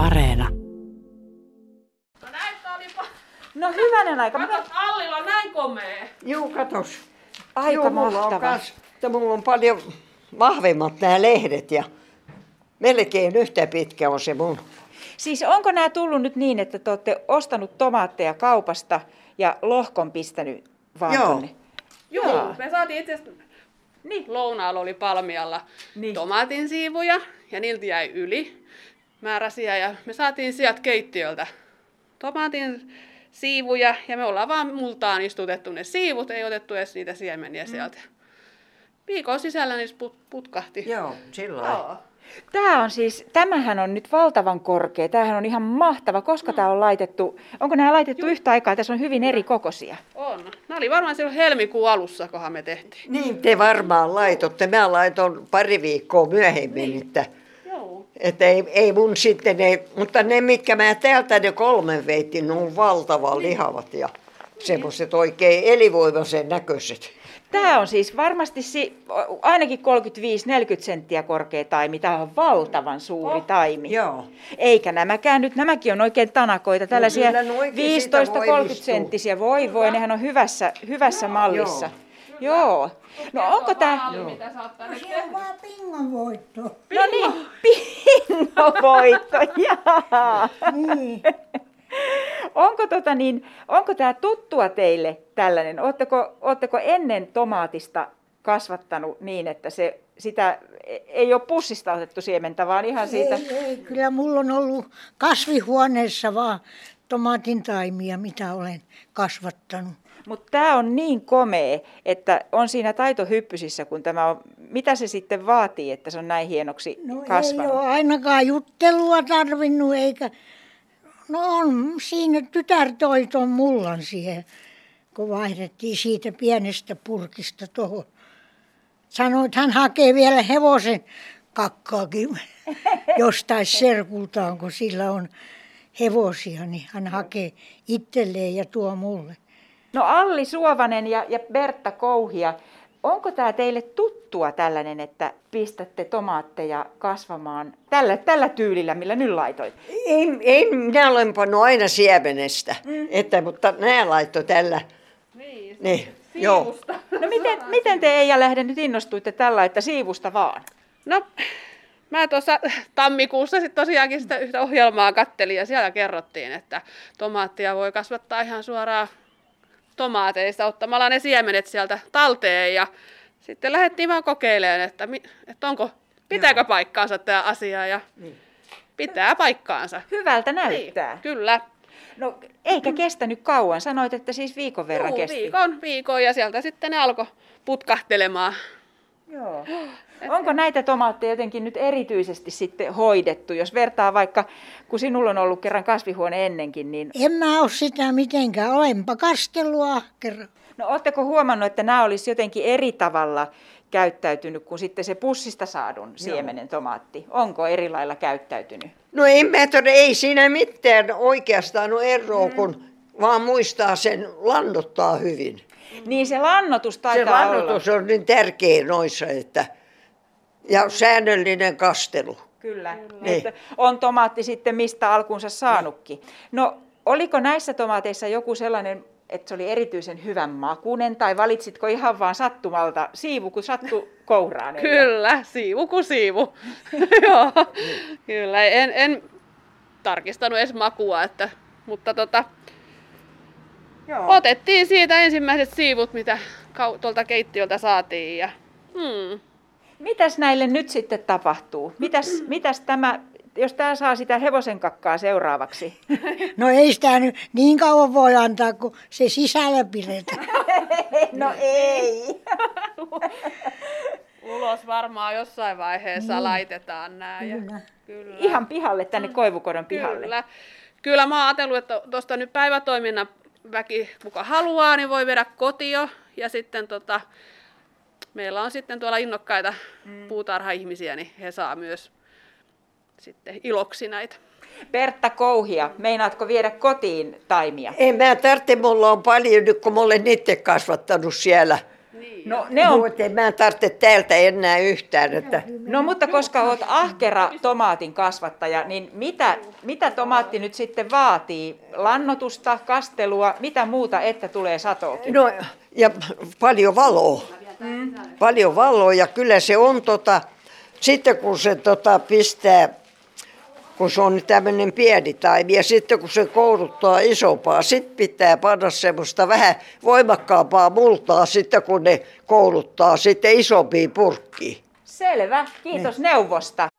Areena. No näyttää olipa. No hyvänen aika. Katos, Allilla on näin komea. Juu, katos. Aika Juu, mulla on mahtava. kans, että mulla on paljon vahvemmat nämä lehdet ja melkein yhtä pitkä on se mun. Siis onko nämä tullut nyt niin, että te olette ostanut tomaatteja kaupasta ja lohkon pistänyt vaan Joo. tonne? Joo, Joo. me saatiin itse asiassa Niin. lounaalla oli palmialla Niin. tomaatin siivuja ja niiltä jäi yli määräisiä ja me saatiin sieltä keittiöltä tomaatin siivuja ja me ollaan vaan multaan istutettu ne siivut, ei otettu edes niitä siemeniä sieltä. Viikon sisällä niissä put- putkahti. Joo, sillä Joo. Tämä on siis, tämähän on nyt valtavan korkea. Tämähän on ihan mahtava. Koska tämä on laitettu, onko nämä laitettu yhtä aikaa? Tässä on hyvin eri kokoisia. On. Nämä oli varmaan silloin helmikuun alussa, kohan me tehtiin. Niin te varmaan laitotte. Mä laitoin pari viikkoa myöhemmin, että, Joo. Että ei, ei mun sitten ne, mutta ne mitkä mä täältä ne kolmen veitin, ne on valtavan lihavat ja semmoiset oikein elinvoimaisen näköiset. Tämä on siis varmasti si- ainakin 35-40 senttiä korkea taimi. Tämä on valtavan suuri Oh, taimi. Joo. Eikä nämäkään nyt, nämäkin on oikein tanakoita, tällaisia ne oikein siitä 15-30 voimistuu. senttisiä. Voi voi, nehän on hyvässä, hyvässä mallissa. Joo. No onko tämä... Joo. Mitä sä oot tänne Se on vaan pingon voitto. No niin, pingovoitto, jaa. Niin. Onko, tota niin, onko tämä tuttua teille tällainen? Oletteko, oletteko ennen tomaatista kasvattanut niin, että se, sitä ei ole pussista otettu siementä, vaan ihan siitä... Ei, ei, kyllä mulla on ollut kasvihuoneessa vaan tomaatin taimia, mitä olen kasvattanut. Mutta tämä on niin komea, että on siinä taitohyppysissä, kun tämä on... Mitä se sitten vaatii, että se on näin hienoksi No kasvanut? ei ole ainakaan juttelua tarvinnut, eikä... No on, siinä tytär toi ton mullan siihen, kun vaihdettiin siitä pienestä purkista tuohon. Sanoi, että hän hakee vielä hevosen kakkaakin jostain serkultaan, kun sillä on hevosia, niin hän hakee itselleen ja tuo mulle. No Alli Suovanen ja, ja Bertta Kouhia, onko tämä teille tuttua tällainen, että pistätte tomaatteja kasvamaan tällä, tällä tyylillä, millä nyt laitoit? Ei, ei minä olen pannut aina siemenestä, mm. että, mutta nämä laittoi tällä. Niin, Niin, joo. siivusta. No miten, miten te Eija Lähde nyt innostuitte tällä, että siivusta vaan? No, mä tuossa tammikuussa sitten tosiaankin sitä yhtä ohjelmaa kattelin ja siellä kerrottiin, että tomaattia voi kasvattaa ihan suoraan tomaateista ottamalla ne siemenet sieltä talteen ja sitten lähdettiin vaan kokeilemaan, että, että onko, pitääkö paikkaansa tämä asia ja Niin. pitää paikkaansa. Hyvältä näyttää. Niin, kyllä. No eikä kestänyt kauan, sanoit, että siis viikon verran Juu, kesti. viikon, viikon ja sieltä sitten ne alkoi putkahtelemaan. Joo. Onko näitä tomaatteja jotenkin nyt erityisesti sitten hoidettu, jos vertaa vaikka, kun sinulla on ollut kerran kasvihuone ennenkin, niin En mä ole sitä mitenkään, olenpa kastellut ahkera. no ootteko huomannut, että nämä olisi jotenkin eri tavalla käyttäytynyt kuin sitten se pussista saadun siemenen tomaatti? Onko eri lailla käyttäytynyt? No en mä todella, ei siinä mitään oikeastaan ole eroa, mm. kun vaan muistaa sen lannottaa hyvin. Niin se lannotus Se taitaa olla. lannotus on niin tärkeä noissa, että ja säännöllinen kastelu. Kyllä, Niin. että on tomaatti sitten mistä alkunsa saanutkin. No oliko näissä tomaateissa joku sellainen, että se oli erityisen hyvän makunen, tai valitsitko ihan vaan sattumalta siivu, kun sattu kouraan? Kyllä, siivu kuin siivu. Joo, kyllä. En, en tarkistanut edes makua, että, mutta tota, Joo. otettiin siitä ensimmäiset siivut, mitä tuolta keittiöltä saatiin. Ja, hmm. Mitäs näille nyt sitten tapahtuu? Mitäs, mitäs tämä, jos tämä saa sitä hevosen kakkaa seuraavaksi? No ei sitä nyt niin kauan voi antaa, kun se sisällä pidetään. No ei. Ulos varmaan jossain vaiheessa niin. laitetaan nämä. Ja, Kyllä. kyllä. Ihan pihalle, tänne koivukodon pihalle. Kyllä. Kyllä mä oon ajatellut, että tuosta nyt päivätoiminnan väki, kuka haluaa, niin voi viedä kotio. Ja sitten tota, meillä on sitten tuolla innokkaita mm. puutarha-ihmisiä, niin he saa myös sitten iloksi näitä. Bertta Kouhia, meinaatko viedä kotiin taimia? En mä tarvitse, mulla on paljon nyt, kun mä olen itse kasvattanut siellä Niin. No, ne on, Mutta mä en tarvitse täältä enää yhtään. Että no mutta koska olet ahkera tomaatin kasvattaja, niin mitä, mitä tomaatti nyt sitten vaatii? Lannotusta, kastelua, mitä muuta, että tulee satoakin? No, ja paljon valoa. Paljon valoa ja kyllä se on tota, sitten kun se tota pistää, kun se on tämmöinen pieni taimi ja sitten kun se kouluttaa isompaa, sitten pitää panna semmoista vähän voimakkaampaa multaa sitten kun ne kouluttaa sitten isompiin purkkiin. Selvä, kiitos neuvosta.